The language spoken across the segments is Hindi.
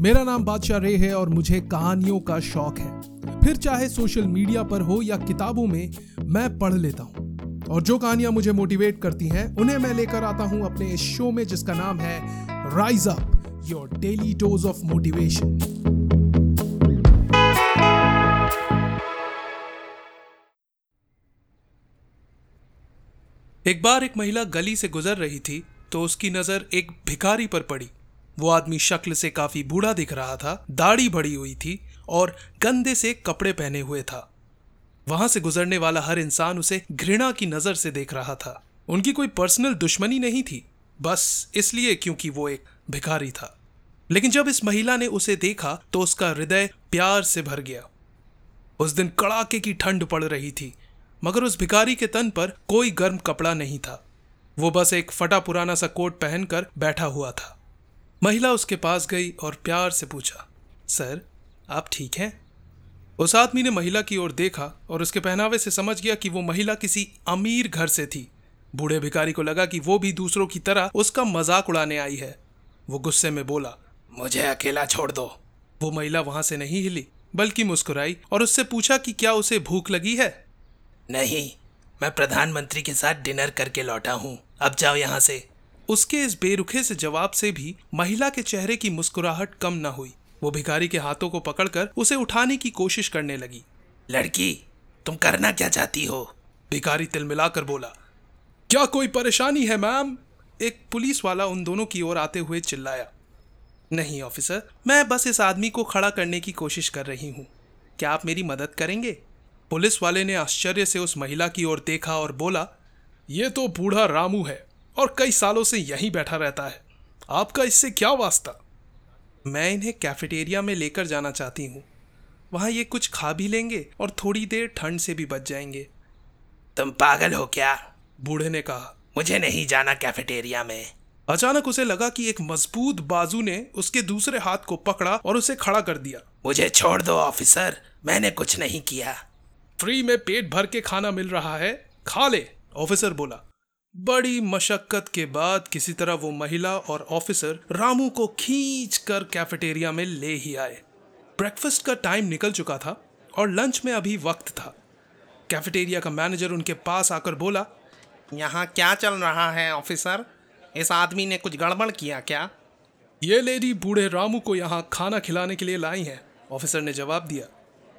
मेरा नाम बादशाह रे है और मुझे कहानियों का शौक है। फिर चाहे सोशल मीडिया पर हो या किताबों में, मैं पढ़ लेता हूँ। और जो कहानियाँ मुझे मोटिवेट करती हैं, उन्हें मैं लेकर आता हूँ अपने इस शो में जिसका नाम है rise up your daily dose of motivation एक बार एक महिला गली से गुजर रही थी तो उसकी नज़र एक भिखारी पर पड़ी। वो आदमी शक्ल से काफ़ी बूढ़ा दिख रहा था, दाढ़ी बड़ी हुई थी और गंदे से कपड़े पहने हुए था। वहाँ से गुजरने वाला हर इंसान उसे घृणा की नज़र से देख रहा था। उनकी कोई पर्सनल दुश्मनी नहीं थी, बस इसलिए क्योंकि वो एक भिखारी था। लेकिन जब इस महिला ने उसे देखा तो उसका हृदय प्यार से भर गया। उस दिन कड़ाके की ठंड पड़ रही थी, मगर उस भिखारी के तन पर कोई गर्म कपड़ा नहीं था। वो बस एक फटा पुराना सा कोट पहनकर बैठा हुआ था। महिला उसके पास गई और प्यार से पूछा, सर, आप ठीक हैं? उस आदमी ने महिला की ओर देखा और उसके पहनावे से समझ गया कि वो महिला किसी अमीर घर से थी। बूढ़े भिखारी को लगा कि वो भी दूसरों की तरह उसका मज़ाक उड़ाने आई है। वो गुस्से में बोला, मुझे अकेला छोड़ दो। वो महिला वहाँ से नहीं हिली, बल्कि मुस्कुराई और उससे पूछा कि क्या उसे भूख लगी है? नहीं, मैं प्रधानमंत्री के साथ डिनर करके लौटा हूँ। अब जाओ यहाँ से। उसके इस बेरुखे से जवाब से भी महिला के चेहरे की मुस्कुराहट कम न हुई। वो भिखारी के हाथों को पकड़कर उसे उठाने की कोशिश करने लगी। लड़की तुम करना क्या चाहती हो? भिखारी तिल मिलाकर बोला क्या कोई परेशानी है मैम? एक पुलिस वाला उन दोनों की ओर आते हुए चिल्लाया नहीं ऑफिसर मैं बस इस आदमी को खड़ा करने की कोशिश कर रही हूँ। क्या आप मेरी मदद करेंगे? पुलिस वाले ने आश्चर्य से उस महिला की ओर देखा और बोला ये तो बूढ़ा रामू है। और कई सालों से यहीं बैठा रहता है। आपका इससे क्या वास्ता? मैं इन्हें कैफेटेरिया में लेकर जाना चाहती हूँ। वहाँ ये कुछ खा भी लेंगे और थोड़ी देर ठंड से भी बच जाएँगे। तुम पागल हो क्या? बूढ़े ने कहा। मुझे नहीं जाना कैफेटेरिया में। अचानक उसे लगा कि एक मज़बूत बाजू ने उसके दूसरे हाथ को पकड़ा और उसे खड़ा कर दिया। मुझे छोड़ दो ऑफिसर मैंने कुछ नहीं किया। फ्री में पेट भर के खाना मिल रहा है। खा ले ऑफिसर बोला। बड़ी मशक्कत के बाद किसी तरह वो महिला और ऑफिसर रामू को खींच कर कैफेटेरिया में ले ही आए। ब्रेकफास्ट का टाइम निकल चुका था और लंच में अभी वक्त था। कैफेटेरिया का मैनेजर उनके पास आकर बोला यहाँ क्या चल रहा है ऑफिसर? इस आदमी ने कुछ गड़बड़ किया क्या? ये लेडी बूढ़े रामू को यहाँ खाना खिलाने के लिए लाई है ऑफिसर ने जवाब दिया।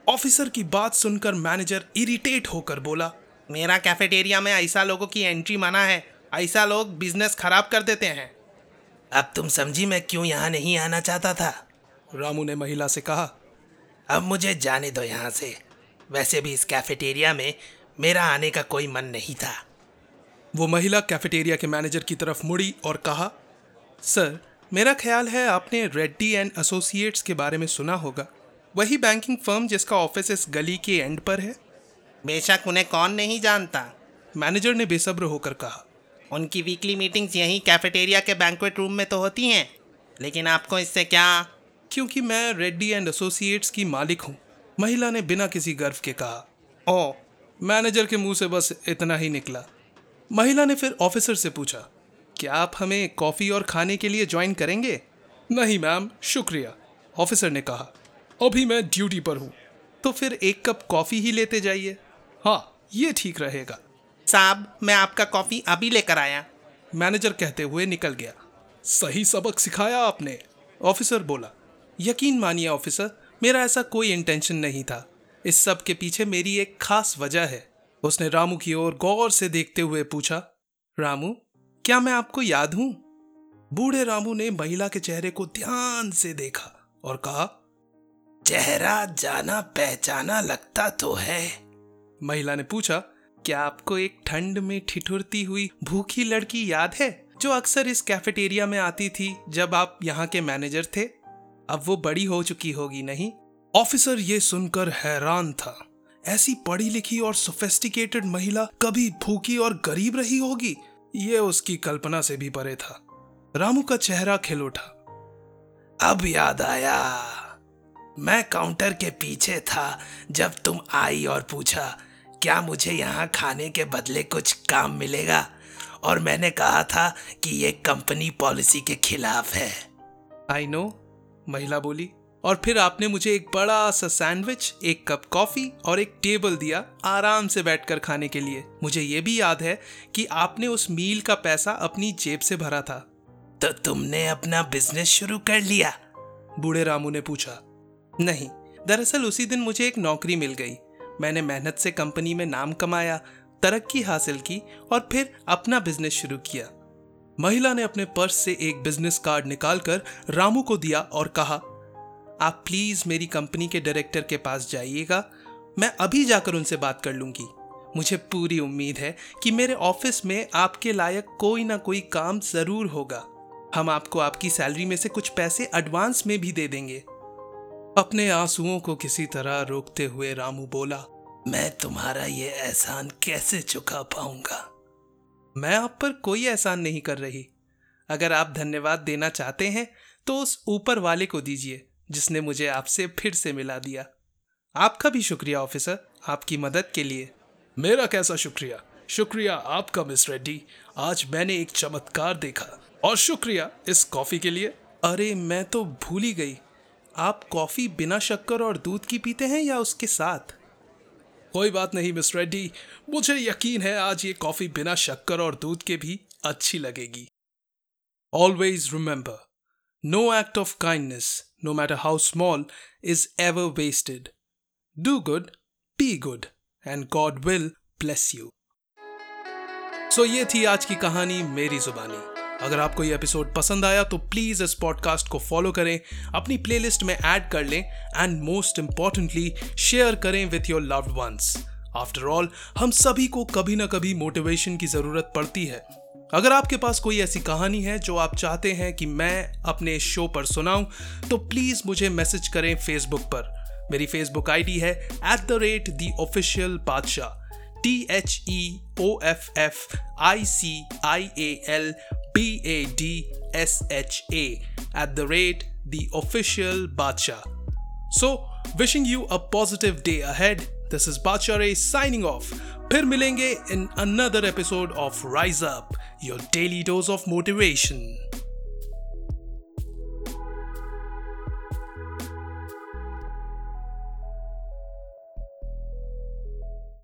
ऑफिसर की बात सुनकर मैनेजर इरिटेट होकर बोला मेरा कैफेटेरिया में ऐसा लोगों की एंट्री मना है ऐसा लोग बिज़नेस खराब कर देते हैं। अब तुम समझी मैं क्यों यहाँ नहीं आना चाहता था? रामू ने महिला से कहा अब मुझे जाने दो यहाँ से। वैसे भी इस कैफेटेरिया में मेरा आने का कोई मन नहीं था। वो महिला कैफेटेरिया के मैनेजर की तरफ़ मुड़ी और कहा सर मेरा ख्याल है आपने रेड्डी एंड एसोसिएट्स के बारे में सुना होगा। वही बैंकिंग फर्म जिसका ऑफ़िस इस गली के एंड पर है। बेशक उन्हें कौन नहीं जानता। मैनेजर ने बेसब्र होकर कहा उनकी वीकली मीटिंग्स यहीं कैफेटेरिया के बैंकवेट रूम में तो होती हैं। लेकिन आपको इससे क्या? क्योंकि मैं रेड्डी एंड एसोसिएट्स की मालिक हूँ। महिला ने बिना किसी गर्व के कहा ओ। मैनेजर के मुँह से बस इतना ही निकला। महिला ने फिर ऑफिसर से पूछा क्या आप हमें कॉफ़ी और खाने के लिए ज्वाइन करेंगे? नहीं मैम शुक्रिया ऑफिसर ने कहा। अभी मैं ड्यूटी पर हूँ तो फिर एक कप कॉफ़ी ही लेते जाइए। हाँ ये ठीक रहेगा। साहब मैं आपका कॉफ़ी अभी लेकर आया। मैनेजर कहते हुए निकल गया। सही सबक सिखाया आपने ऑफिसर बोला। यकीन मानिए ऑफिसर मेरा ऐसा कोई इंटेंशन नहीं था। इस सब के पीछे मेरी एक खास वजह है। उसने रामू की ओर गौर से देखते हुए पूछा रामू क्या मैं आपको याद हूँ? बूढ़े रामू ने महिला के चेहरे को ध्यान से देखा और कहा चेहरा जाना पहचाना लगता तो है। महिला ने पूछा, क्या आपको एक ठंड में ठिठुरती हुई भूखी लड़की याद है जो अक्सर इस कैफेटेरिया में आती थी जब आप यहाँ के मैनेजर थे? अब वो बड़ी हो चुकी होगी, नहीं? ऑफिसर ये सुनकर हैरान था। ऐसी पढ़ी लिखी और सोफेस्टिकेटेड महिला कभी भूखी और गरीब रही होगी? ये उसकी कल्पना से भी परे था। रामू का चेहरा खिल उठा। अब याद आया। मैं काउंटर के पीछे था जब तुम आई और पूछा क्या मुझे यहाँ खाने के बदले कुछ काम मिलेगा? और मैंने कहा था कि ये कंपनी पॉलिसी के खिलाफ है। आई नो महिला बोली और फिर आपने मुझे एक बड़ा सा सैंडविच एक कप कॉफ़ी और एक टेबल दिया आराम से बैठकर खाने के लिए। मुझे ये भी याद है कि आपने उस मील का पैसा अपनी जेब से भरा था। तो तुमने अपना बिज़नेस शुरू कर लिया? बूढ़े रामू ने पूछा। नहीं दरअसल उसी दिन मुझे एक नौकरी मिल गई। मैंने मेहनत से कंपनी में नाम कमाया, तरक्की हासिल की और फिर अपना बिज़नेस शुरू किया। महिला ने अपने पर्स से एक बिज़नेस कार्ड निकालकर रामू को दिया और कहा, आप प्लीज़ मेरी कंपनी के डायरेक्टर के पास जाइएगा। मैं अभी जाकर उनसे बात कर लूँगी। मुझे पूरी उम्मीद है कि मेरे ऑफ़िस में आपके लायक कोई ना कोई काम ज़रूर होगा। हम आपको आपकी सैलरी में से कुछ पैसे एडवांस में भी दे देंगे। अपने आंसुओं को किसी तरह रोकते हुए रामू बोला मैं तुम्हारा ये एहसान कैसे चुका पाऊँगा? मैं आप पर कोई एहसान नहीं कर रही। अगर आप धन्यवाद देना चाहते हैं तो उस ऊपर वाले को दीजिए जिसने मुझे आपसे फिर से मिला दिया। आपका भी शुक्रिया ऑफिसर। आपकी मदद के लिए। मेरा कैसा शुक्रिया? शुक्रिया आपका मिस रेड्डी। आज मैंने एक चमत्कार देखा। और शुक्रिया इस कॉफ़ी के लिए। अरे मैं तो भूल ही गई। आप कॉफ़ी बिना शक्कर और दूध की पीते हैं या उसके साथ? कोई बात नहीं मिस रेड्डी मुझे यकीन है, आज ये कॉफ़ी बिना शक्कर और दूध के भी अच्छी लगेगी। Always remember no act of kindness no matter how small is ever wasted do good be good and God will bless you so ये थी आज की कहानी मेरी जुबानी। अगर आपको ये एपिसोड पसंद आया तो प्लीज़ इस पॉडकास्ट को फॉलो करें, अपनी प्लेलिस्ट में ऐड कर लें एंड मोस्ट इंपॉर्टेंटली शेयर करें with your loved ones after all हम सभी को कभी ना कभी मोटिवेशन की ज़रूरत पड़ती है। अगर आपके पास कोई ऐसी कहानी है जो आप चाहते हैं कि मैं अपने शो पर सुनाऊं तो प्लीज़ मुझे मैसेज करें फेसबुक पर। मेरी फेसबुक आईडी है at the rate the official Badshah T H E O F F I C I A L B A D S H A at the rate the official Bacha. So, wishing you a positive day ahead. This is Bacha Ray signing off. फिर मिलेंगे in another episode of Rise Up, your daily dose of motivation.